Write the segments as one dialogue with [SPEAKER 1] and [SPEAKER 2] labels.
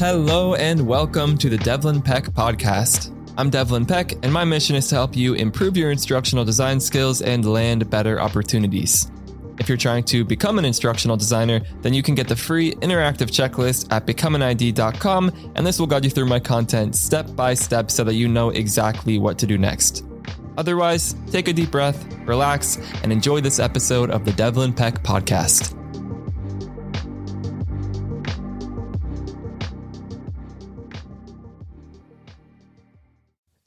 [SPEAKER 1] Hello and welcome to the Devlin Peck podcast. I'm Devlin Peck, and my mission is to help you improve your instructional design skills and land better opportunities. If you're trying to become an instructional designer, then you can get the free interactive checklist at becomeanid.com, and this will guide you through my content step by step so that you know exactly what to do next. Otherwise, take a deep breath, relax, and enjoy this episode of the Devlin Peck podcast.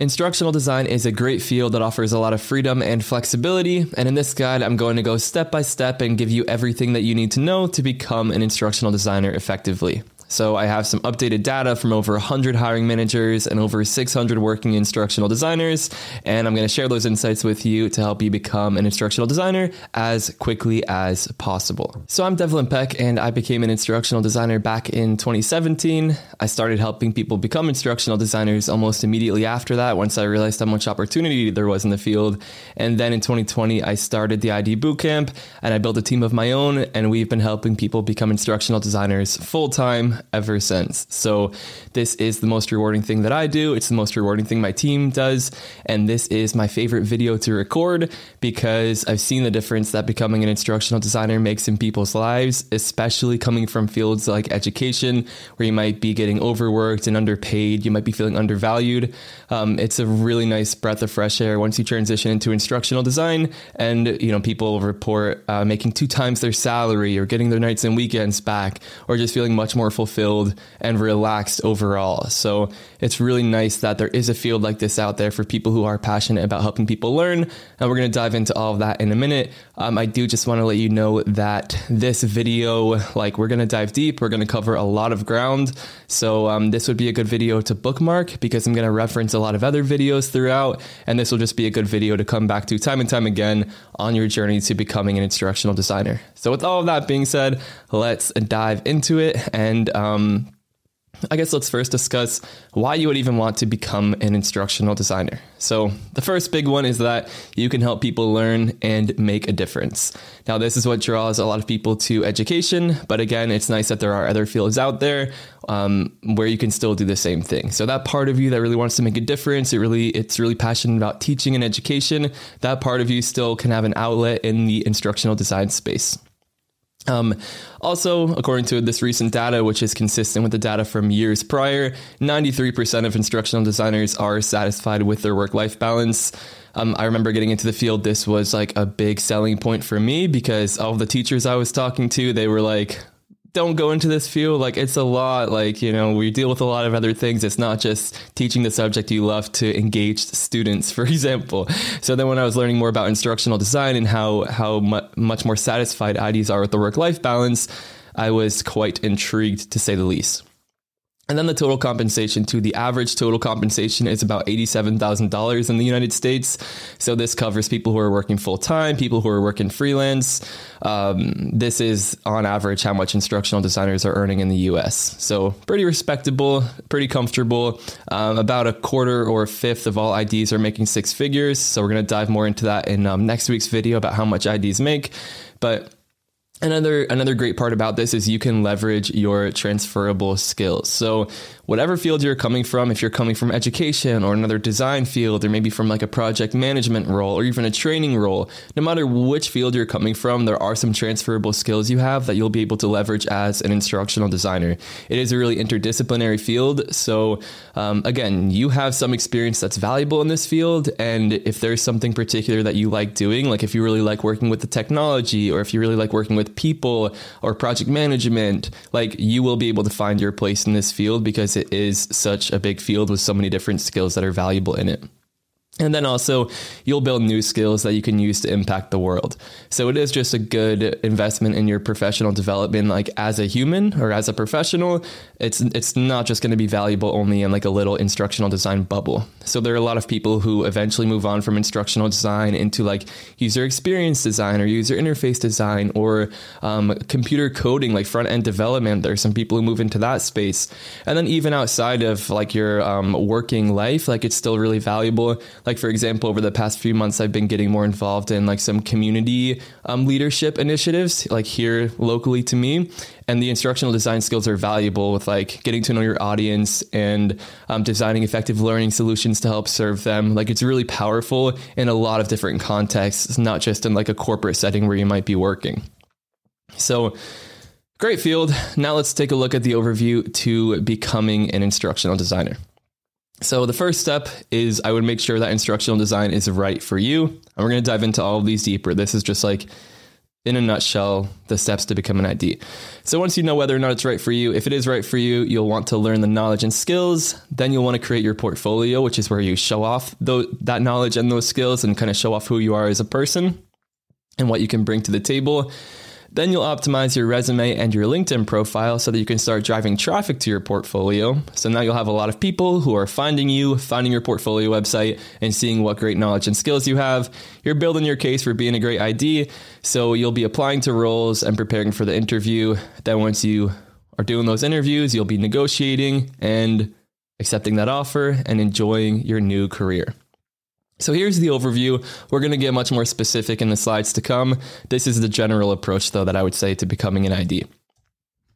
[SPEAKER 1] Instructional design is a great field that offers a lot of freedom and flexibility. And in this guide, I'm going to go step by step and give you everything that you need to know to become an instructional designer effectively. So I have some updated data from over 100 hiring managers and over 600 working instructional designers, and I'm going to share those insights with you to help you become an instructional designer as quickly as possible. So I'm Devlin Peck, and I became an instructional designer back in 2017. I started helping people become instructional designers almost immediately after that, once I realized how much opportunity there was in the field. And then in 2020, I started the ID Bootcamp, and I built a team of my own, and we've been helping people become instructional designers full time ever since. So, this is the most rewarding thing that I do. It's the most rewarding thing my team does. And this is my favorite video to record because I've seen the difference that becoming an instructional designer makes in people's lives, especially coming from fields like education, where you might be getting overworked and underpaid. You might be feeling undervalued. Um, it's a really nice breath of fresh air once you transition into instructional design. And, you know, people report uh, making two times their salary or getting their nights and weekends back or just feeling much more fulfilled fulfilled and relaxed overall. So it's really nice that there is a field like this out there for people who are passionate about helping people learn. And we're going to dive into all of that in a minute. Um, I do just want to let you know that this video, like we're going to dive deep, we're going to cover a lot of ground. So um, this would be a good video to bookmark because I'm going to reference a lot of other videos throughout. And this will just be a good video to come back to time and time again on your journey to becoming an instructional designer. So with all of that being said, let's dive into it and um, I guess let's first discuss why you would even want to become an instructional designer. So, the first big one is that you can help people learn and make a difference. Now, this is what draws a lot of people to education, but again, it's nice that there are other fields out there um, where you can still do the same thing. So, that part of you that really wants to make a difference, it really it's really passionate about teaching and education. That part of you still can have an outlet in the instructional design space. Um, also, according to this recent data, which is consistent with the data from years prior, 93% of instructional designers are satisfied with their work life balance. Um, I remember getting into the field, this was like a big selling point for me because all the teachers I was talking to, they were like, don't go into this field. Like it's a lot. Like you know, we deal with a lot of other things. It's not just teaching the subject you love to engaged students, for example. So then, when I was learning more about instructional design and how how mu- much more satisfied IDs are with the work life balance, I was quite intrigued to say the least. And then the total compensation to the average total compensation is about $87,000 in the United States. So this covers people who are working full time, people who are working freelance. Um, this is on average how much instructional designers are earning in the US. So pretty respectable, pretty comfortable. Um, about a quarter or a fifth of all IDs are making six figures. So we're going to dive more into that in um, next week's video about how much IDs make. But Another another great part about this is you can leverage your transferable skills. So whatever field you're coming from, if you're coming from education or another design field, or maybe from like a project management role or even a training role, no matter which field you're coming from, there are some transferable skills you have that you'll be able to leverage as an instructional designer. It is a really interdisciplinary field. So, um, again, you have some experience that's valuable in this field. And if there's something particular that you like doing, like if you really like working with the technology or if you really like working with people or project management, like you will be able to find your place in this field because it is such a big field with so many different skills that are valuable in it. And then also, you'll build new skills that you can use to impact the world. So it is just a good investment in your professional development, like as a human or as a professional. It's it's not just going to be valuable only in like a little instructional design bubble. So there are a lot of people who eventually move on from instructional design into like user experience design or user interface design or um, computer coding, like front end development. There are some people who move into that space, and then even outside of like your um, working life, like it's still really valuable Like, for example, over the past few months, I've been getting more involved in like some community um, leadership initiatives, like here locally to me. And the instructional design skills are valuable with like getting to know your audience and um, designing effective learning solutions to help serve them. Like, it's really powerful in a lot of different contexts, not just in like a corporate setting where you might be working. So, Great field. Now let's take a look at the overview to becoming an instructional designer. So, the first step is I would make sure that instructional design is right for you. And we're going to dive into all of these deeper. This is just like, in a nutshell, the steps to become an ID. So, once you know whether or not it's right for you, if it is right for you, you'll want to learn the knowledge and skills. Then you'll want to create your portfolio, which is where you show off that knowledge and those skills and kind of show off who you are as a person and what you can bring to the table. Then you'll optimize your resume and your LinkedIn profile so that you can start driving traffic to your portfolio. So now you'll have a lot of people who are finding you, finding your portfolio website, and seeing what great knowledge and skills you have. You're building your case for being a great ID. So you'll be applying to roles and preparing for the interview. Then once you are doing those interviews, you'll be negotiating and accepting that offer and enjoying your new career. So here's the overview. We're going to get much more specific in the slides to come. This is the general approach, though, that I would say to becoming an ID.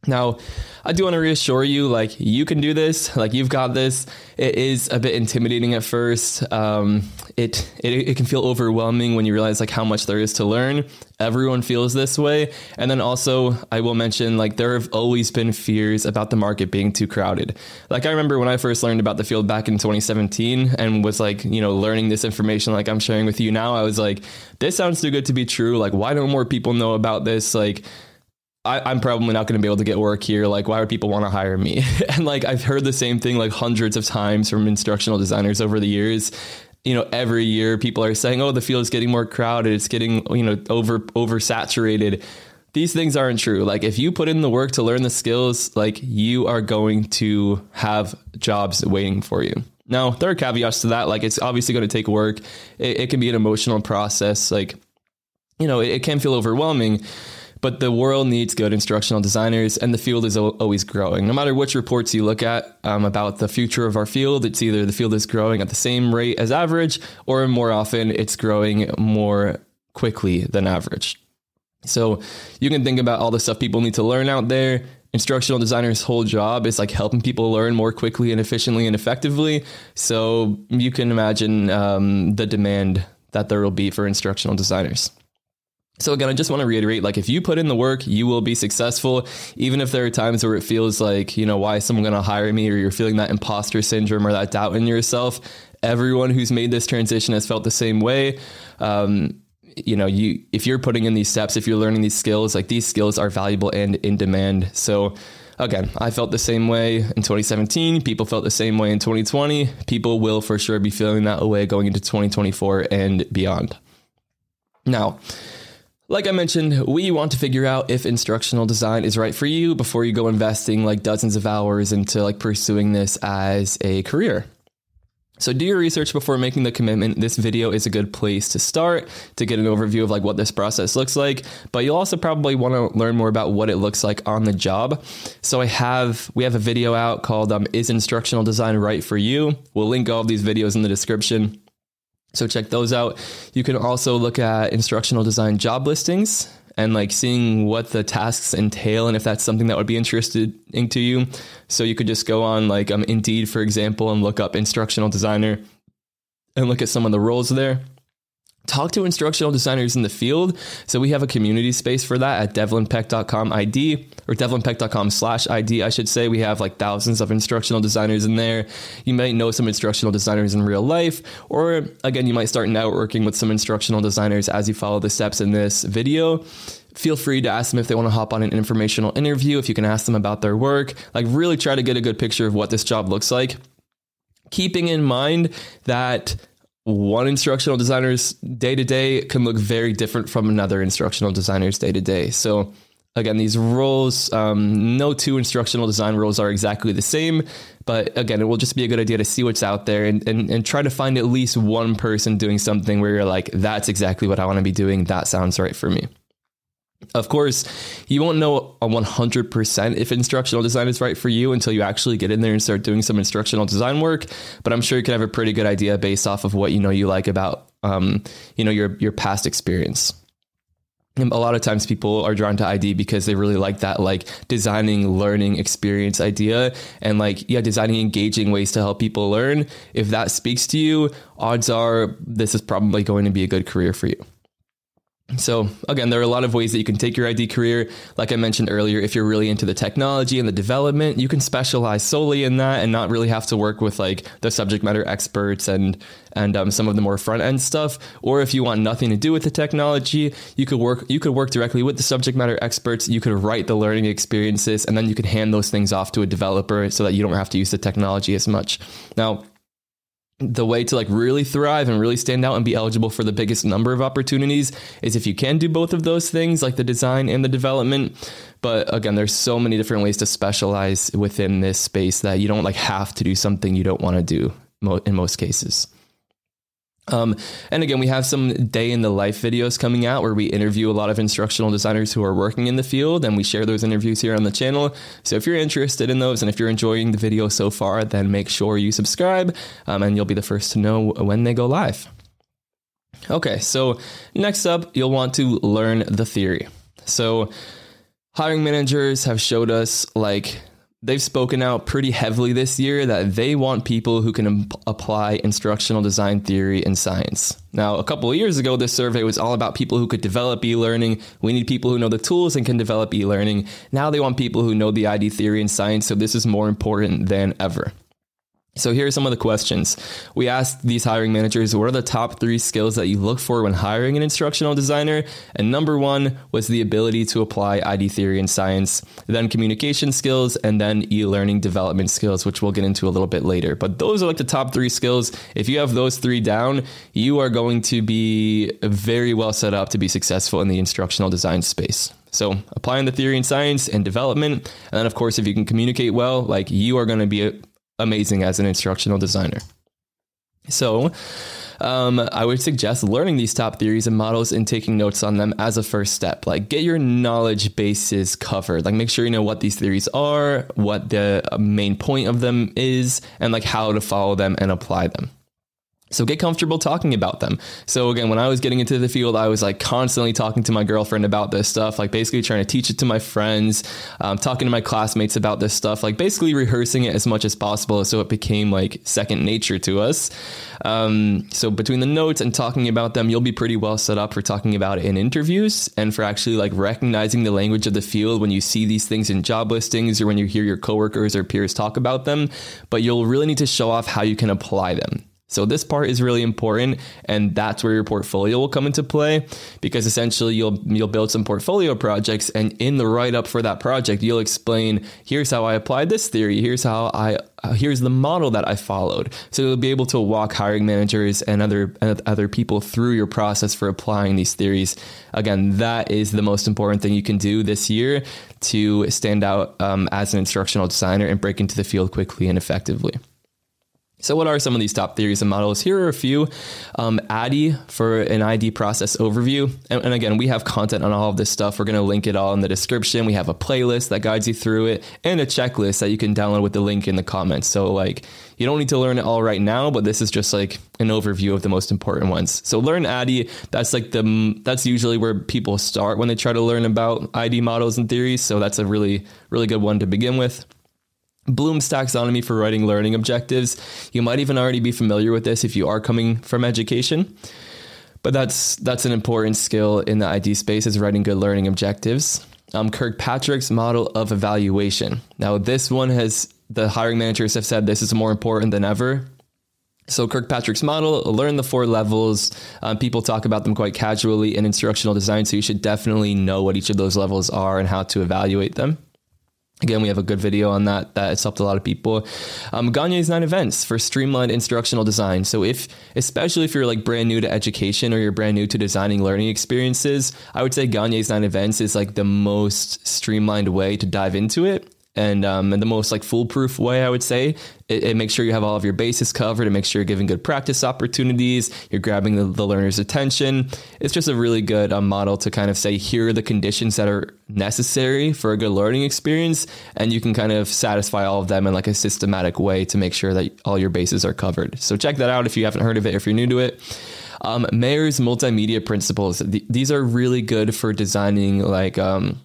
[SPEAKER 1] Now, I do want to reassure you, like, you can do this, like, you've got this. It is a bit intimidating at first. Um, it, it, it can feel overwhelming when you realize, like, how much there is to learn. Everyone feels this way. And then also, I will mention, like, there have always been fears about the market being too crowded. Like, I remember when I first learned about the field back in 2017 and was, like, you know, learning this information like I'm sharing with you now, I was like, this sounds too good to be true. Like, why don't more people know about this? Like, I, am probably not going to be able to get work here. Like, why would people want to hire me? and like, I've heard the same thing like hundreds of times from instructional designers over the years. You know, every year people are saying, "Oh, the field is getting more crowded. It's getting you know over oversaturated." These things aren't true. Like, if you put in the work to learn the skills, like you are going to have jobs waiting for you. Now, there are caveats to that. Like, it's obviously going to take work. It, it, can be an emotional process. Like, you know, it, it can feel overwhelming but the world needs good instructional designers, and the field is always growing. No matter which reports you look at um, about the future of our field, it's either the field is growing at the same rate as average, or more often, it's growing more quickly than average. So you can think about all the stuff people need to learn out there. Instructional designers' whole job is like helping people learn more quickly and efficiently and effectively. So you can imagine um, the demand that there will be for instructional designers. So again, I just want to reiterate, like if you put in the work, you will be successful. Even if there are times where it feels like, you know, why is someone going to hire me or you're feeling that imposter syndrome or that doubt in yourself. Everyone who's made this transition has felt the same way. Um, you know, you if you're putting in these steps, if you're learning these skills, like these skills are valuable and in demand. So again, I felt the same way in 2017. People felt the same way in 2020. People will for sure be feeling that way going into 2024 and beyond. Now, like I mentioned, we want to figure out if instructional design is right for you before you go investing like dozens of hours into like pursuing this as a career. So do your research before making the commitment. This video is a good place to start to get an overview of like what this process looks like, but you'll also probably want to learn more about what it looks like on the job. So I have we have a video out called um, is instructional design right for you? We'll link all of these videos in the description. So check those out. You can also look at instructional design job listings and like seeing what the tasks entail and if that's something that would be interested into you. So you could just go on like um, Indeed, for example, and look up instructional designer and look at some of the roles there talk to instructional designers in the field. So we have a community space for that at devlinpeck.com ID or devlinpeck.com slash ID, I should say. We have like thousands of instructional designers in there. You might know some instructional designers in real life, or again, you might start networking with some instructional designers as you follow the steps in this video feel free to ask them if they want to hop on an informational interview, if you can ask them about their work. Like, really try to get a good picture of what this job looks like. Keeping in mind that one instructional designer's day to day can look very different from another instructional designer's day to day. So, again, these roles, um, no two instructional design roles are exactly the same. But again, it will just be a good idea to see what's out there and, and, and try to find at least one person doing something where you're like, that's exactly what I want to be doing. That sounds right for me. Of course, you won't know a 100% if instructional design is right for you until you actually get in there and start doing some instructional design work. But I'm sure you can have a pretty good idea based off of what you know you like about, um, you know, your your past experience. And a lot of times people are drawn to ID because they really like that like designing learning experience idea and like yeah designing engaging ways to help people learn if that speaks to you odds are this is probably going to be a good career for you so again, there are a lot of ways that you can take your ID career. Like I mentioned earlier, if you're really into the technology and the development, you can specialize solely in that and not really have to work with like the subject matter experts and and um, some of the more front end stuff. Or if you want nothing to do with the technology, you could work you could work directly with the subject matter experts. You could write the learning experiences, and then you could hand those things off to a developer so that you don't have to use the technology as much. Now the way to like really thrive and really stand out and be eligible for the biggest number of opportunities is if you can do both of those things like the design and the development. But again there's so many different ways to specialize within this space that you don't like have to do something you don't want to do in most cases um, and again, we have some day in the life videos coming out where we interview a lot of instructional designers who are working in the field, and we share those interviews here on the channel. So if you're interested in those and if you're enjoying the video so far, then make sure you subscribe, um, and you'll be the first to know when they go live. Okay, so next up, you'll want to learn the theory. So hiring managers have showed us like they've spoken out pretty heavily this year that they want people who can imp- apply instructional design theory and science. Now, a couple of years ago, this survey was all about people who could develop e learning. We need people who know the tools and can develop e learning. Now they want people who know the ID theory and science, so this is more important than ever. So here are some of the questions. We asked these hiring managers, what are the top three skills that you look for when hiring an instructional designer? And number one was the ability to apply ID theory and science, then communication skills, and then e-learning development skills, which we'll get into a little bit later. But those are like the top three skills. If you have those three down, you are going to be very well set up to be successful in the instructional design space. So applying the theory and science and development. And then of course, if you can communicate well, like you are going to be amazing as an instructional designer. So, um, I would suggest learning these top theories and models and taking notes on them as a first step. Like, get your knowledge bases covered. Like, make sure you know what these theories are, what the main point of them is, and like how to follow them and apply them. So get comfortable talking about them. So again, when I was getting into the field, I was like constantly talking to my girlfriend about this stuff, like basically trying to teach it to my friends, um, talking to my classmates about this stuff, like basically rehearsing it as much as possible, so it became like second nature to us. Um, so between the notes and talking about them, you'll be pretty well set up for talking about it in interviews and for actually like recognizing the language of the field when you see these things in job listings or when you hear your coworkers or peers talk about them. But you'll really need to show off how you can apply them. So this part is really important and that's where your portfolio will come into play because essentially you'll you'll build some portfolio projects and in the write up for that project you'll explain here's how I applied this theory here's how I uh, here's the model that I followed. So you'll be able to walk hiring managers and other other people through your process for applying these theories. Again, that is the most important thing you can do this year to stand out um, as an instructional designer and break into the field quickly and effectively. So, what are some of these top theories and models? Here are a few. Um, ADDIE for an ID process overview. And, and again, we have content on all of this stuff. We're going to link it all in the description. We have a playlist that guides you through it and a checklist that you can download with the link in the comments. So, like, you don't need to learn it all right now, but this is just like an overview of the most important ones. So, learn ADDIE. That's like the, that's usually where people start when they try to learn about ID models and theories. So, that's a really, really good one to begin with. Bloom's taxonomy for writing learning objectives. You might even already be familiar with this if you are coming from education. But that's that's an important skill in the ID space is writing good learning objectives. Um, Kirkpatrick's model of evaluation. Now, this one has the hiring managers have said this is more important than ever. So Kirkpatrick's model, learn the four levels. Um, people talk about them quite casually in instructional design, so you should definitely know what each of those levels are and how to evaluate them. Again, we have a good video on that. That has helped a lot of people. Um, Gagne's nine events for streamlined instructional design. So, if especially if you're like brand new to education or you're brand new to designing learning experiences, I would say Gagne's nine events is like the most streamlined way to dive into it and um, in the most like foolproof way, I would say. It, it, makes sure you have all of your bases covered. It makes sure you're giving good practice opportunities. You're grabbing the, the learner's attention. It's just a really good um, model to kind of say here are the conditions that are necessary for a good learning experience, and you can kind of satisfy all of them in like a systematic way to make sure that all your bases are covered. So check that out if you haven't heard of it, if you're new to it. Um, Mayer's multimedia principles. Th- these are really good for designing like um,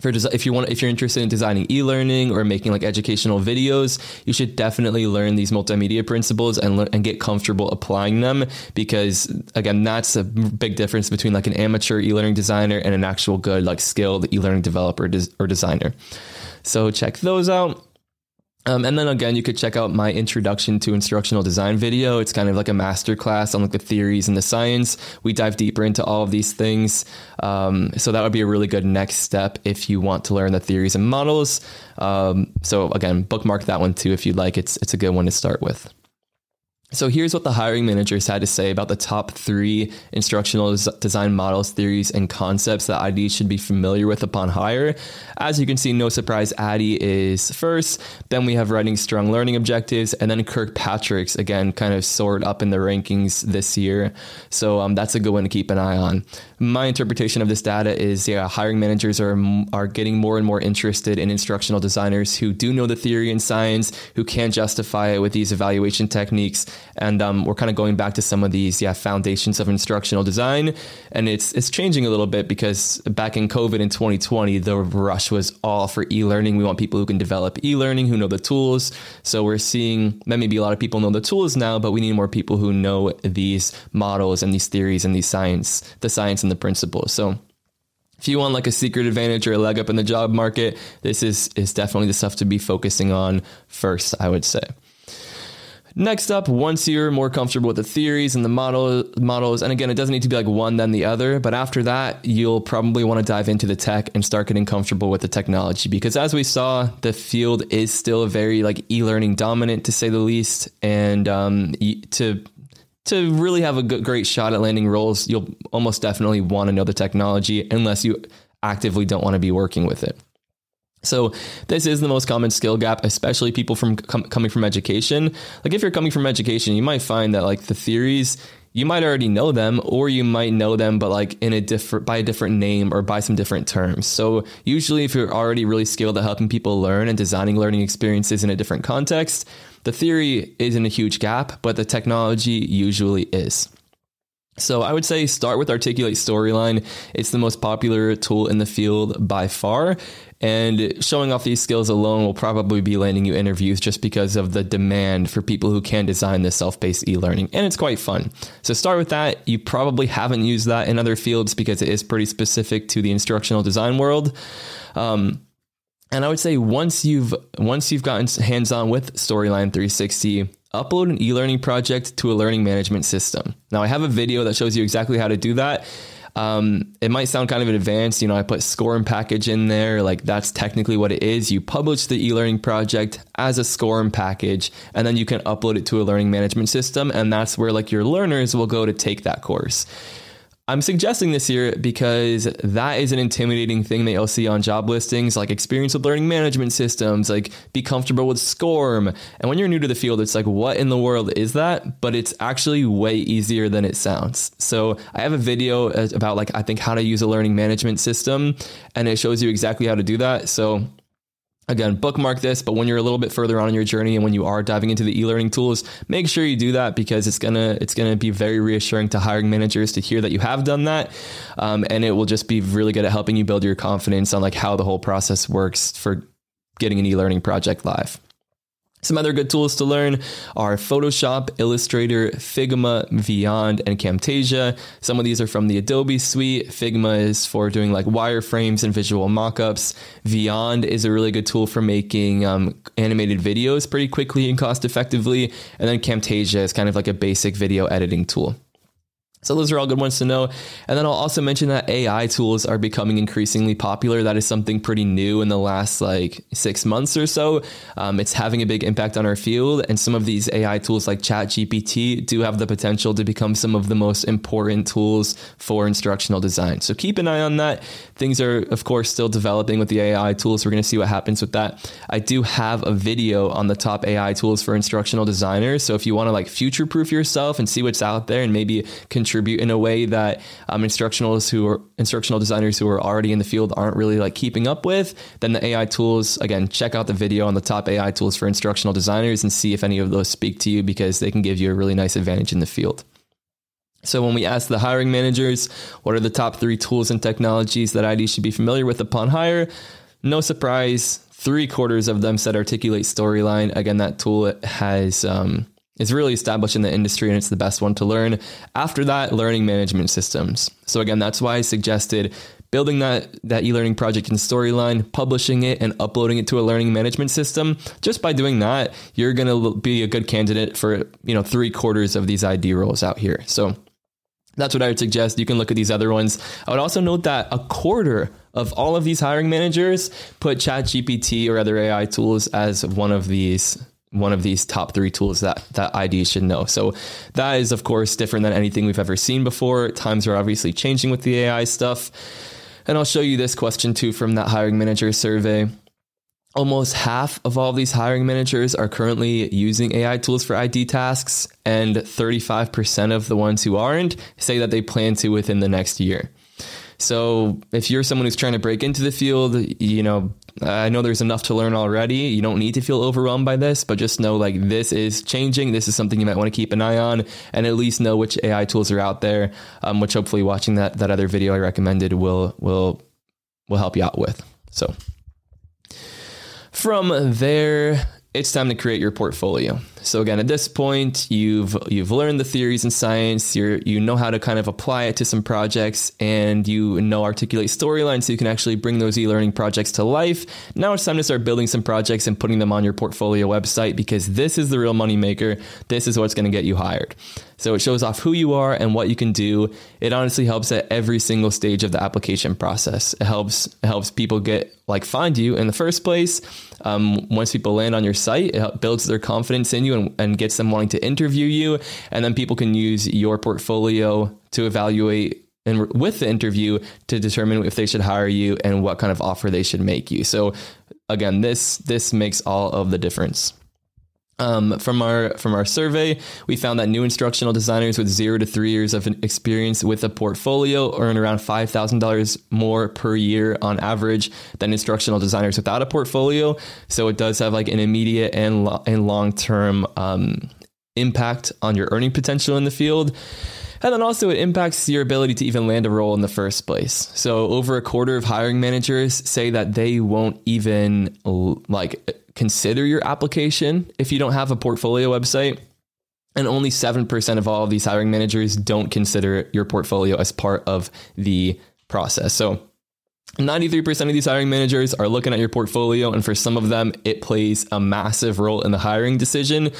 [SPEAKER 1] for desi- if you want if you're interested in designing e-learning or making like educational videos you should definitely learn these multimedia principles and le- and get comfortable applying them because again that's a big difference between like an amateur e-learning designer and an actual good like skilled e-learning developer des- or designer. So check those out um, and then again, you could check out my introduction to instructional design video. It's kind of like a masterclass on like the theories and the science. We dive deeper into all of these things. Um, so that would be a really good next step if you want to learn the theories and models. Um, so again, bookmark that one too if you'd like. It's it's a good one to start with. So here's what the hiring managers had to say about the top three instructional design models, theories, and concepts that IDs should be familiar with upon hire. As you can see, no surprise, ADDIE is first. Then we have writing strong learning objectives, and then Kirkpatrick's again, kind of soared up in the rankings this year. So um, that's a good one to keep an eye on. My interpretation of this data is, yeah, hiring managers are are getting more and more interested in instructional designers who do know the theory and science, who can justify it with these evaluation techniques and um, we're kind of going back to some of these yeah foundations of instructional design, and it's it's changing a little bit because back in COVID in 2020, the rush was all for e-learning. We want people who can develop e-learning, who know the tools. So we're seeing that maybe a lot of people know the tools now, but we need more people who know these models and these theories and these science, the science and the principles. So if you want like a secret advantage or a leg up in the job market, this is is definitely the stuff to be focusing on first, I would say. Next up, once you're more comfortable with the theories and the model models, and again, it doesn't need to be like one then the other, but after that, you'll probably want to dive into the tech and start getting comfortable with the technology because as we saw, the field is still very like e-learning dominant to say the least, and um, to to really have a great shot at landing roles, you'll almost definitely want to know the technology unless you actively don't want to be working with it. So this is the most common skill gap, especially people from com- coming from education. Like if you're coming from education, you might find that like the theories you might already know them or you might know them but like in a different by a different name or by some different terms. So usually if you're already really skilled at helping people learn and designing learning experiences in a different context, the theory isn't a huge gap, but the technology usually is. So I would say start with Articulate Storyline. It's the most popular tool in the field by far. And showing off these skills alone will probably be landing you interviews just because of the demand for people who can design this self paced e learning. And it's quite fun. So start with that. You probably haven't used that in other fields because it is pretty specific to the instructional design world. Um, and I would say once you've once you've gotten hands on with Storyline 360, upload an e-learning project to a learning management system. Now I have a video that shows you exactly how to do that. Um, it might sound kind of advanced. You know, I put SCORM package in there. Like that's technically what it is. You publish the e-learning project as a SCORM package, and then you can upload it to a learning management system. And that's where like your learners will go to take that course. I'm suggesting this here because that is an intimidating thing that you'll see on job listings, like experience with learning management systems, like be comfortable with SCORM. And when you're new to the field, it's like, what in the world is that? But it's actually way easier than it sounds. So I have a video about like, I think how to use a learning management system and it shows you exactly how to do that. So Again, bookmark this, but when you're a little bit further on in your journey and when you are diving into the e-learning tools, make sure you do that because it's gonna it's gonna be very reassuring to hiring managers to hear that you have done that, um, and it will just be really good at helping you build your confidence on like how the whole process works for getting an e-learning project live. Some other good tools to learn are Photoshop, Illustrator, Figma, Vyond, and Camtasia. Some of these are from the Adobe suite. Figma is for doing like wireframes and visual mockups. Vyond is a really good tool for making um, animated videos pretty quickly and cost effectively. And then Camtasia is kind of like a basic video editing tool. So those are all good ones to know. And then I'll also mention that AI tools are becoming increasingly popular. That is something pretty new in the last like six months or so. Um, it's having a big impact on our field. And some of these AI tools like ChatGPT do have the potential to become some of the most important tools for instructional design. So keep an eye on that. Things are, of course, still developing with the AI tools. We're going to see what happens with that. I do have a video on the top AI tools for instructional designers. So if you want to like future proof yourself and see what's out there and maybe contribute contribute in a way that um, instructionalists who are instructional designers who are already in the field aren't really like keeping up with, then the AI tools, again, check out the video on the top AI tools for instructional designers and see if any of those speak to you because they can give you a really nice advantage in the field. So when we ask the hiring managers, what are the top three tools and technologies that ID should be familiar with upon hire? No surprise, three quarters of them said articulate storyline. Again, that tool has um, is really established in the industry and it's the best one to learn. After that, learning management systems. So again, that's why I suggested building that that e-learning project in Storyline, publishing it and uploading it to a learning management system. Just by doing that, you're going to be a good candidate for, you know, 3 quarters of these ID roles out here. So that's what I would suggest. You can look at these other ones. I would also note that a quarter of all of these hiring managers put ChatGPT or other AI tools as one of these one of these top three tools that that ID should know. So that is of course different than anything we've ever seen before. Times are obviously changing with the AI stuff. And I'll show you this question too from that hiring manager survey. Almost half of all of these hiring managers are currently using AI tools for ID tasks, and 35% of the ones who aren't say that they plan to within the next year. So if you're someone who's trying to break into the field, you know, I know there's enough to learn already. You don't need to feel overwhelmed by this, but just know like this is changing. This is something you might want to keep an eye on and at least know which AI tools are out there, um, which hopefully watching that, that other video I recommended will, will, will help you out with. So from there, it's time to create your portfolio. So again, at this point, you've you've learned the theories in science. You you know how to kind of apply it to some projects, and you know articulate storylines, so you can actually bring those e-learning projects to life. Now it's time to start building some projects and putting them on your portfolio website because this is the real money maker. This is what's going to get you hired. So it shows off who you are and what you can do. It honestly helps at every single stage of the application process. It helps it helps people get like find you in the first place. Um, once people land on your site, it builds their confidence in you and, and gets them wanting to interview you. And then people can use your portfolio to evaluate and with the interview to determine if they should hire you and what kind of offer they should make you. So again, this this makes all of the difference. Um, from our from our survey, we found that new instructional designers with zero to three years of experience with a portfolio earn around five thousand dollars more per year on average than instructional designers without a portfolio. So it does have like an immediate and lo- and long term um, impact on your earning potential in the field. And then also, it impacts your ability to even land a role in the first place. So, over a quarter of hiring managers say that they won't even like consider your application if you don't have a portfolio website. And only 7% of all of these hiring managers don't consider your portfolio as part of the process. So 93% of these hiring managers are looking at your portfolio, and for some of them, it plays a massive role in the hiring decision.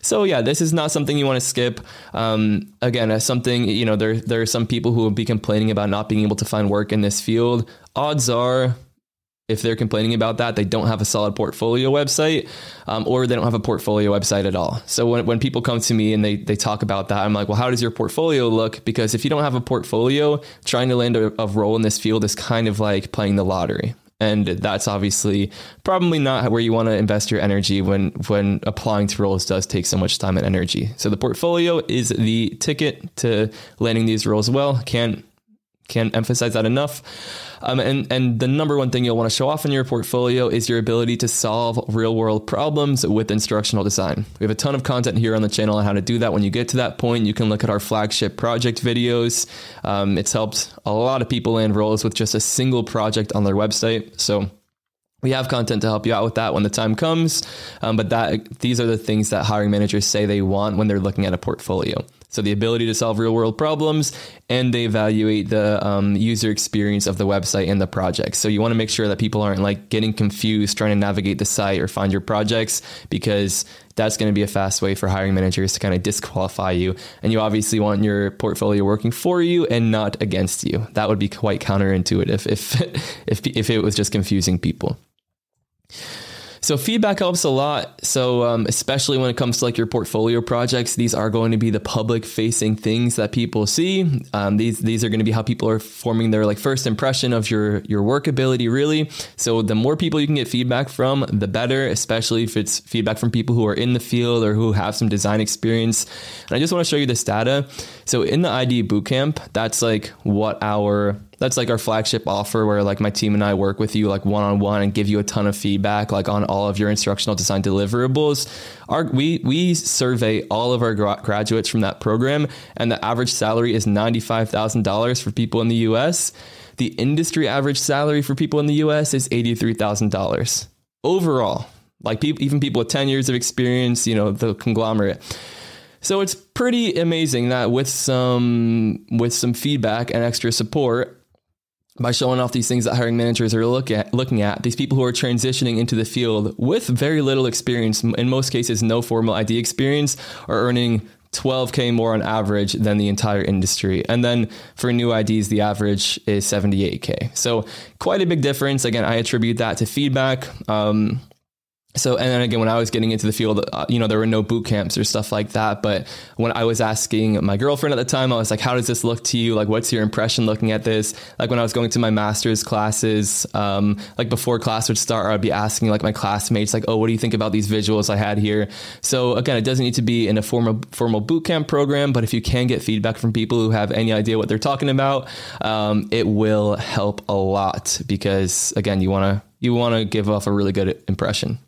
[SPEAKER 1] So, yeah, this is not something you want to skip. Um, again, as something, you know, there, there are some people who will be complaining about not being able to find work in this field. Odds are if they're complaining about that, they don't have a solid portfolio website um, or they don't have a portfolio website at all. So when, when people come to me and they, they talk about that, I'm like, well, how does your portfolio look? Because if you don't have a portfolio, trying to land a, a role in this field is kind of like playing the lottery. And that's obviously probably not where you want to invest your energy when, when applying to roles does take so much time and energy. So the portfolio is the ticket to landing these roles well. Can't can't emphasize that enough. Um, and, and the number one thing you'll want to show off in your portfolio is your ability to solve real world problems with instructional design. We have a ton of content here on the channel on how to do that. When you get to that point, you can look at our flagship project videos. Um, it's helped a lot of people land roles with just a single project on their website. So we have content to help you out with that when the time comes. Um, but that these are the things that hiring managers say they want when they're looking at a portfolio. So the ability to solve real world problems, and they evaluate the um, user experience of the website and the project. So you want to make sure that people aren't like getting confused trying to navigate the site or find your projects because that's going to be a fast way for hiring managers to kind of disqualify you. And you obviously want your portfolio working for you and not against you. That would be quite counterintuitive if if if it was just confusing people. So feedback helps a lot. So um, especially when it comes to like your portfolio projects, these are going to be the public facing things that people see. Um, these these are going to be how people are forming their like first impression of your your work ability. Really. So the more people you can get feedback from, the better. Especially if it's feedback from people who are in the field or who have some design experience. And I just want to show you this data. So in the ID Bootcamp, that's like what our that's like our flagship offer where like my team and I work with you like one on one and give you a ton of feedback like on all of your instructional design deliverables. Our we we survey all of our graduates from that program and the average salary is $95,000 for people in the US. The industry average salary for people in the US is $83,000 overall. Like people, even people with 10 years of experience, you know, the conglomerate. So it's pretty amazing that with some with some feedback and extra support, by showing off these things that hiring managers are look at, looking at, these people who are transitioning into the field with very little experience, in most cases, no formal ID experience, are earning 12K more on average than the entire industry. And then for new IDs, the average is 78K. So quite a big difference. Again, I attribute that to feedback. Um, so and then again when i was getting into the field uh, you know there were no boot camps or stuff like that. But when i was asking my girlfriend at the time i was like how does this look to you? Like what's your impression looking at this? Like when i was going to my master's classes um, like before class would start i'd be asking like my classmates like oh what do you think about these visuals i had here? So again it doesn't need to be in a formal formal boot camp program but if you can get feedback from people who have any idea what they're talking about um, it will help a lot because again you want to you want to give off a really good impression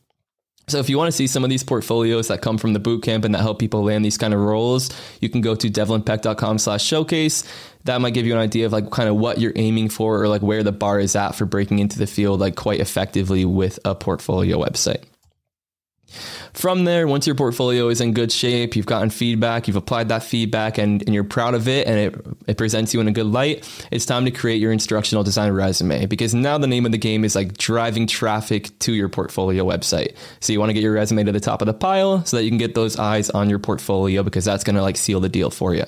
[SPEAKER 1] so if you want to see some of these portfolios that come from the bootcamp and that help people land these kind of roles, you can go to devlinpeck.com slash showcase. That might give you an idea of like kind of what you're aiming for or like where the bar is at for breaking into the field like quite effectively with a portfolio website. From there, once your portfolio is in good shape, you've gotten feedback, you've applied that feedback, and, and you're proud of it, and it, it presents you in a good light, it's time to create your instructional design resume because now the name of the game is like driving traffic to your portfolio website. So you want to get your resume to the top of the pile so that you can get those eyes on your portfolio because that's going to like seal the deal for you.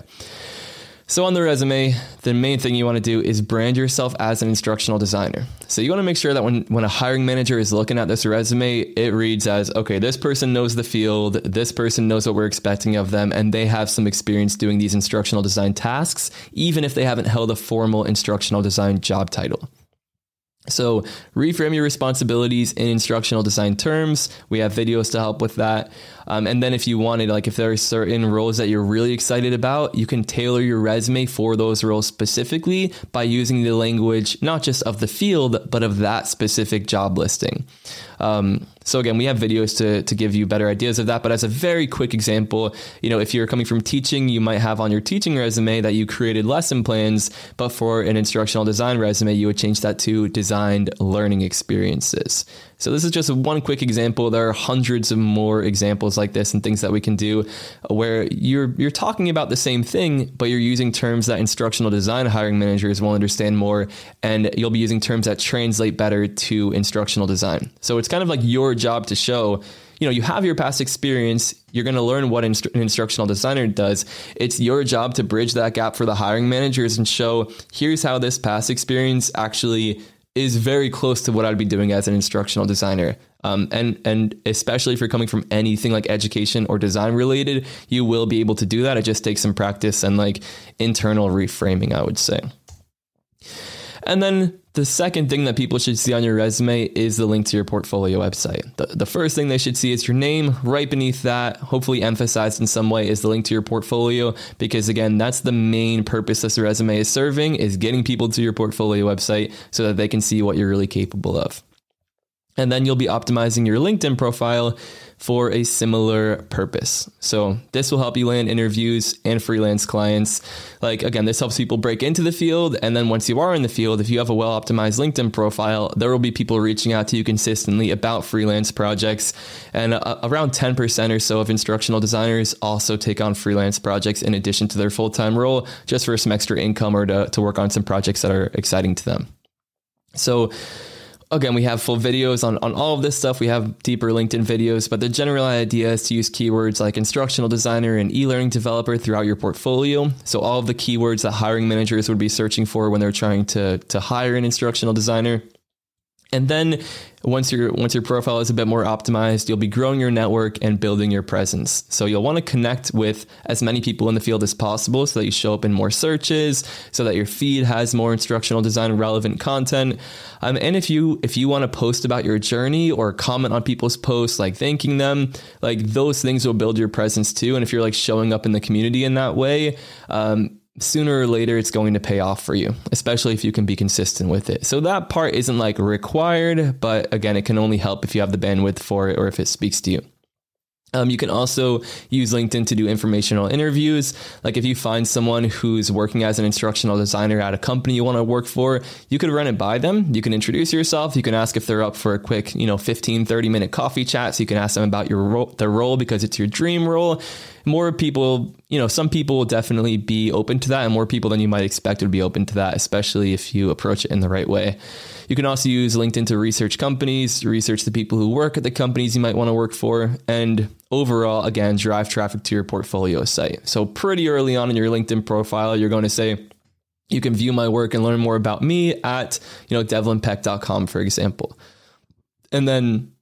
[SPEAKER 1] So on the resume, the main thing you want to do is brand yourself as an instructional designer. So you want to make sure that when, when a hiring manager is looking at this resume, it reads as, okay, this person knows the field, this person knows what we're expecting of them, and they have some experience doing these instructional design tasks, even if they haven't held a formal instructional design job title. So, reframe your responsibilities in instructional design terms. We have videos to help with that. Um, and then, if you wanted, like if there are certain roles that you're really excited about, you can tailor your resume for those roles specifically by using the language not just of the field, but of that specific job listing. Um, so again, we have videos to, to give you better ideas of that. But as a very quick example, you know, if you're coming from teaching, you might have on your teaching resume that you created lesson plans, but for an instructional design resume, you would change that to designed learning experiences. So this is just one quick example. There are hundreds of more examples like this and things that we can do where you're you're talking about the same thing, but you're using terms that instructional design hiring managers will understand more and you'll be using terms that translate better to instructional design. So it's kind of like your job to show you know, you have your past experience. You're going to learn what instru- an instructional designer does. It's your job to bridge that gap for the hiring managers and show here's how this past experience actually is very close to what I'd be doing as an instructional designer. Um, and and especially if you're coming from anything like education or design related, you will be able to do that. It just takes some practice and like internal reframing, I would say. And then the second thing that people should see on your resume is the link to your portfolio website. The, the first thing they should see is your name. Right beneath that, hopefully emphasized in some way, is the link to your portfolio because again, that's the main purpose this resume is serving is getting people to your portfolio website so that they can see what you're really capable of. And then you'll be optimizing your LinkedIn profile for a similar purpose. So this will help you land interviews and freelance clients. Like again, this helps people break into the field. And then once you are in the field, if you have a well optimized LinkedIn profile, there will be people reaching out to you consistently about freelance projects. And uh, around 10% or so of instructional designers also take on freelance projects in addition to their full time role, just for some extra income or to, to work on some projects that are exciting to them. So again, we have full videos on, on all of this stuff. We have deeper LinkedIn videos, but the general idea is to use keywords like instructional designer and e learning developer throughout your portfolio. So, all of the keywords that hiring managers would be searching for when they're trying to, to hire an instructional designer. And then once your once your profile is a bit more optimized, you'll be growing your network and building your presence. So you'll want to connect with as many people in the field as possible so that you show up in more searches, so that your feed has more instructional design relevant content. Um, and if you if you want to post about your journey or comment on people's posts like thanking them, like those things will build your presence too. And if you're like showing up in the community in that way, um, sooner or later it's going to pay off for you, especially if you can be consistent with it. So that part isn't like required, but again, it can only help if you have the bandwidth for it or if it speaks to you. Um, you can also use LinkedIn to do informational interviews. Like if you find someone who's working as an instructional designer at a company you want to work for, you could run it by them. You can introduce yourself. You can ask if they're up for a quick, you know, 15, 30 minute coffee chat. So you can ask them about your role, their role because it's your dream role. More people, you know, some people will definitely be open to that and more people than you might expect would be open to that, especially if you approach it in the right way. You can also use LinkedIn to research companies, research the people who work at the companies you might want to work for, and overall, again, drive traffic to your portfolio site. So, pretty early on in your LinkedIn profile, you're going to say, you can view my work and learn more about me at, you know, devlinpeck.com, for example. And then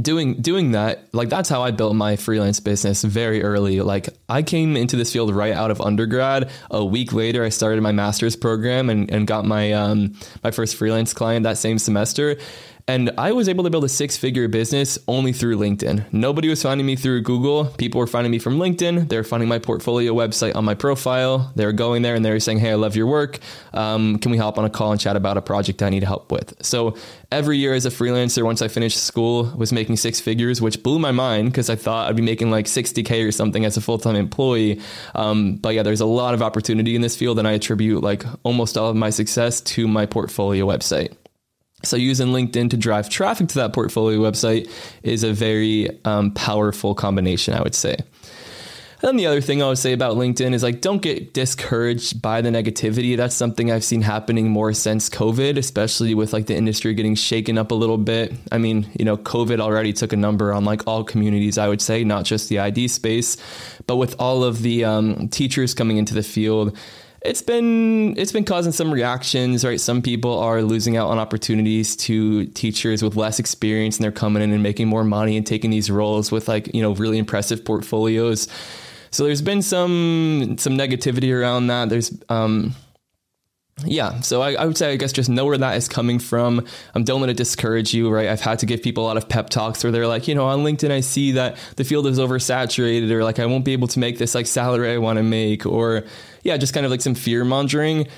[SPEAKER 1] doing doing that like that's how i built my freelance business very early. Like i came into this field right out of undergrad. A week later i started my master's program and, and got my um, my first freelance client that same semester and I was able to build a six figure business only through LinkedIn. Nobody was finding me through Google. People were finding me from LinkedIn. They were finding my portfolio website on my profile. They were going there and they were saying, Hey, I love your work. Um, can we hop on a call and chat about a project I need help with? So every year as a freelancer, once I finished school, was making six figures, which blew my mind because I thought I'd be making like 60K or something as a full time employee. Um, but yeah, there's a lot of opportunity in this field, and I attribute like almost all of my success to my portfolio website. So using LinkedIn to drive traffic to that portfolio website is a very um, powerful combination, I would say. And then the other thing I would say about LinkedIn is like, don't get discouraged by the negativity. That's something I've seen happening more since COVID, especially with like the industry getting shaken up a little bit. I mean, you know, COVID already took a number on like all communities, I would say, not just the ID space, but with all of the um, teachers coming into the field it's been it's been causing some reactions, right? Some people are losing out on opportunities to teachers with less experience, and they're coming in and making more money and taking these roles with like you know really impressive portfolios. So there's been some some negativity around that. There's um, yeah, so I, I, would say, I guess, just know where that is coming from. Um, don't let it discourage you, right? I've had to give people a lot of pep talks where they're like, you know, on LinkedIn, I see that the field is oversaturated, or like I won't be able to make this like salary I want to make, or yeah, just kind of like some fear mongering.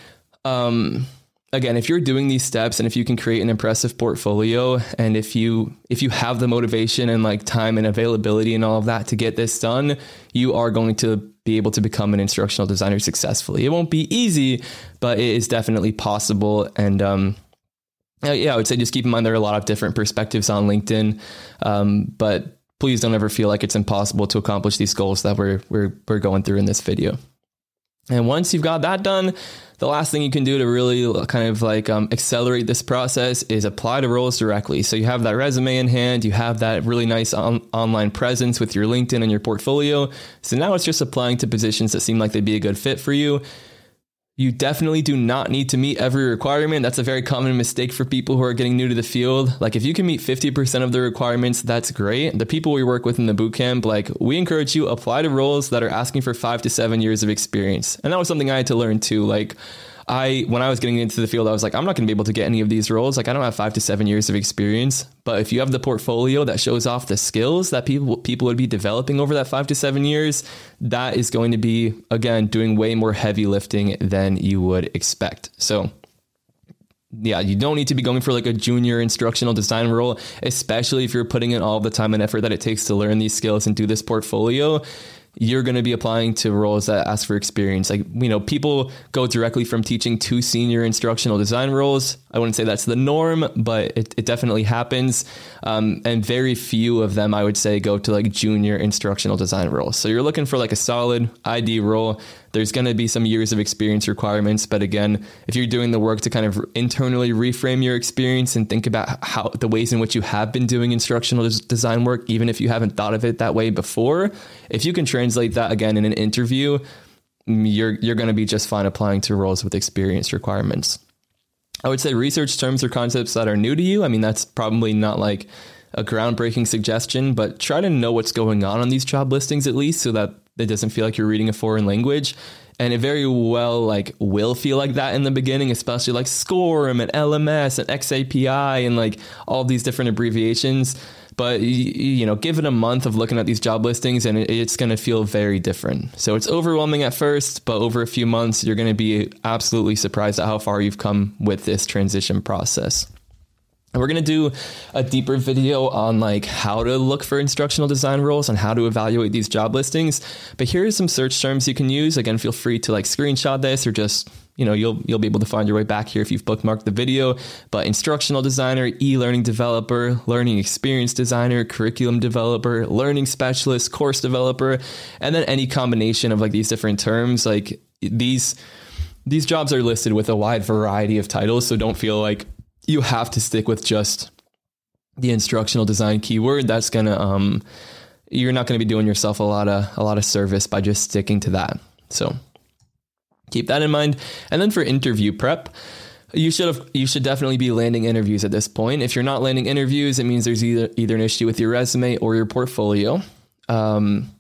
[SPEAKER 1] Um, again, if you're doing these steps and if you can create an impressive portfolio and if you if you have the motivation and like time and availability and all of that to get this done, you are going to be able to become an instructional designer successfully. It won't be easy, but it is definitely possible and um, yeah, I would say just keep in mind there are a lot of different perspectives on LinkedIn, um, but please don't ever feel like it's impossible to accomplish these goals that we're we're we're going through in this video. And once you've got that done, the last thing you can do to really kind of like um, accelerate this process is apply to roles directly. So you have that resume in hand, you have that really nice on- online presence with your LinkedIn and your portfolio. So now it's just applying to positions that seem like they'd be a good fit for you. You definitely do not need to meet every requirement. That's a very common mistake for people who are getting new to the field. Like if you can meet 50% of the requirements, that's great. The people we work with in the bootcamp, like we encourage you apply to roles that are asking for 5 to 7 years of experience. And that was something I had to learn too. Like I when I was getting into the field, I was like, I'm not going to be able to get any of these roles. Like, I don't have five to seven years of experience. But if you have the portfolio that shows off the skills that people people would be developing over that five to seven years, that is going to be again doing way more heavy lifting than you would expect. So yeah, you don't need to be going for like a junior instructional design role, especially if you're putting in all the time and effort that it takes to learn these skills and do this portfolio you're going to be applying to roles that ask for experience. Like, you know, people go directly from teaching to senior instructional design roles. I wouldn't say that's the norm, but it, it definitely happens. Um, and very few of them, I would say, go to like junior instructional design roles. So you're looking for like a solid ID role There's going to be some years of experience requirements, but again, if you're doing the work to kind of internally reframe your experience and think about how the ways in which you have been doing instructional design work, even if you haven't thought of it that way before, if you can translate that again in an interview, you're you're going to be just fine applying to roles with experience requirements. I would say research terms or concepts that are new to you. I mean, that's probably not like a groundbreaking suggestion, but try to know what's going on on these job listings at least so that it doesn't feel like you're reading a foreign language. And it very well like will feel like that in the beginning, especially like SCORM and LMS and XAPI and like all these different abbreviations. But you know, give it a month of looking at these job listings, and it's going to feel very different. So it's overwhelming at first, but over a few months, you're going to be absolutely surprised at how far you've come with this transition process. And we're going to do a deeper video on like how to look for instructional design roles and how to evaluate these job listings. But here are some search terms you can use. Again, feel free to like screenshot this or just, you know, you'll you'll be able to find your way back here if you've bookmarked the video. But instructional designer, e-learning developer, learning experience designer, curriculum developer, learning specialist, course developer, and then any combination of like these different terms like these these jobs are listed with a wide variety of titles, so don't feel like you have to stick with just the instructional design keyword. That's gonna um, you're not gonna be doing yourself a lot of a lot of service by just sticking to that. So keep that in mind. And then for interview prep. You should have you should definitely be landing interviews at this point. If you're not landing interviews, it means there's either either an issue with your resume or your portfolio. Um,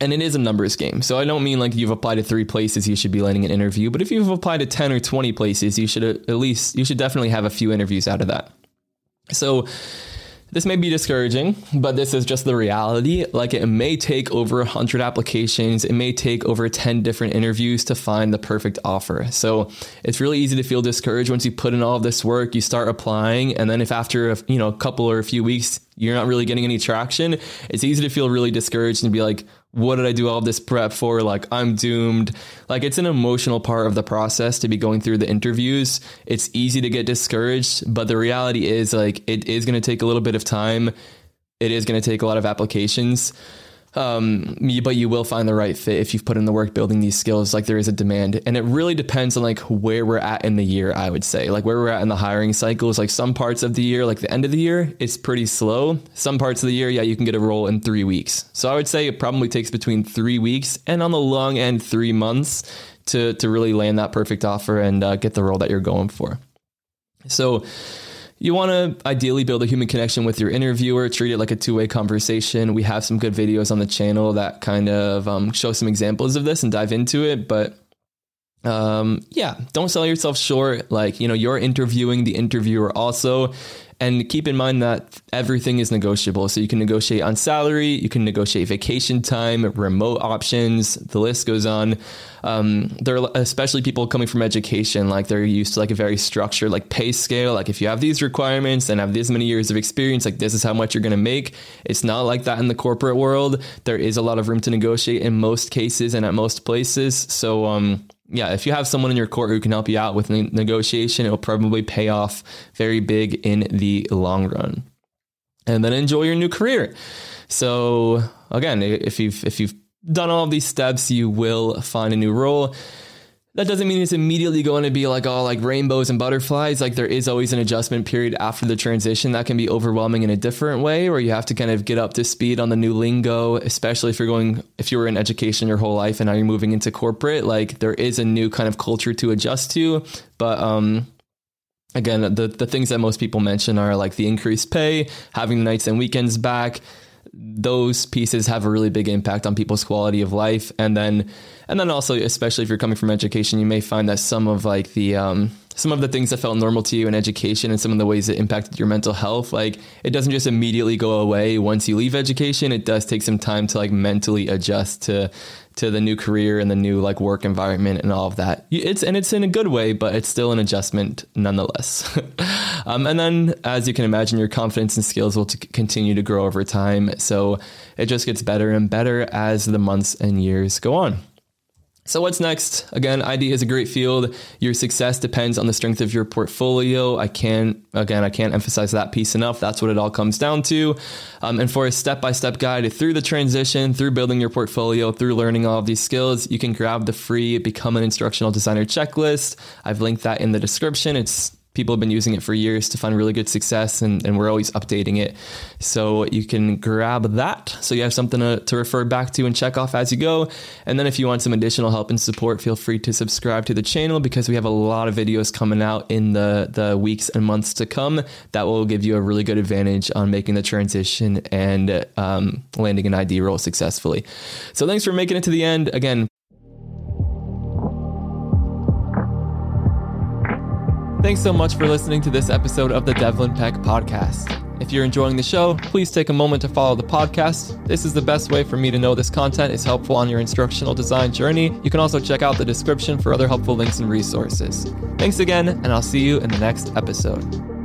[SPEAKER 1] and it is a numbers game. So I don't mean like you've applied to three places, you should be landing an interview. But if you've applied to 10 or 20 places, you should uh, at least, you should definitely have a few interviews out of that. So this may be discouraging, but this is just the reality. Like it may take over 100 applications, it may take over 10 different interviews to find the perfect offer. So it's really easy to feel discouraged once you put in all of this work, you start applying, and then if after a, you know, a couple or a few weeks you're not really getting any traction, it's easy to feel really discouraged and be like, what did I do all this prep for? Like, I'm doomed. Like, it's an emotional part of the process to be going through the interviews. It's easy to get discouraged, but the reality is, like, it is going to take a little bit of time. It is going to take a lot of applications. Um, but you will find the right fit if you've put in the work building these skills. Like there is a demand, and it really depends on like where we're at in the year. I would say like where we're at in the hiring cycles. Like some parts of the year, like the end of the year, it's pretty slow. Some parts of the year, yeah, you can get a role in three weeks. So I would say it probably takes between three weeks and on the long end three months to to really land that perfect offer and uh, get the role that you're going for. So you want to ideally build a human connection with your interviewer, treat it like a two way conversation. We have some good videos on the channel that kind of um, show some examples of this and dive into it. But um, yeah, don't sell yourself short. Like, you know, you're interviewing the interviewer also. And keep in mind that everything is negotiable. So you can negotiate on salary, you can negotiate vacation time, remote options, the list goes on. Um, there are especially people coming from education, like they're used to like a very structured like pay scale. Like if you have these requirements and have this many years of experience, like this is how much you're going to make. It's not like that in the corporate world. There is a lot of room to negotiate in most cases and at most places. So, um, yeah, if you have someone in your court who can help you out with negotiation, it'll probably pay off very big in the long run. And then enjoy your new career. So again, if you've if you've done all these steps, you will find a new role that doesn't mean it's immediately going to be like all like rainbows and butterflies. Like there is always an adjustment period after the transition that can be overwhelming in a different way, where you have to kind of get up to speed on the new lingo, especially if you're going, if you were in education your whole life and now you're moving into corporate, like there is a new kind of culture to adjust to. But, um, again, the, the things that most people mention are like the increased pay, having nights and weekends back, those pieces have a really big impact on people's quality of life. And then and then also especially if you're coming from education you may find that some of like the um, some of the things that felt normal to you in education and some of the ways it impacted your mental health like it doesn't just immediately go away once you leave education it does take some time to like mentally adjust to to the new career and the new like work environment and all of that. It's and it's in a good way, but it's still an adjustment nonetheless. um, and then, as you can imagine, your confidence and skills will t- continue to grow over time. So it just gets better and better as the months and years go on. So, what's next? Again, ID is a great field. Your success depends on the strength of your portfolio. I can't, again, I can't emphasize that piece enough. That's what it all comes down to. Um, and for a step by step guide through the transition, through building your portfolio, through learning all of these skills, you can grab the free Become an Instructional Designer checklist. I've linked that in the description. It's people have been using it for years to find really good success and, and we're always updating it. So you can grab that. So you have something to, to refer back to and check off as you go. And then if you want some additional help and support feel free to subscribe to the channel because we have a lot of videos coming out in the the weeks and months to come that will give you a really good advantage on making the transition and um, landing an id role successfully. So thanks for making it to the end. Again Thanks so much for listening to this episode of the Devlin Peck Podcast. If you're enjoying the show, please take a moment to follow the podcast. This is the best way for me to know this content is helpful on your instructional design journey. You can also check out the description for other helpful links and resources. Thanks again, and I'll see you in the next episode.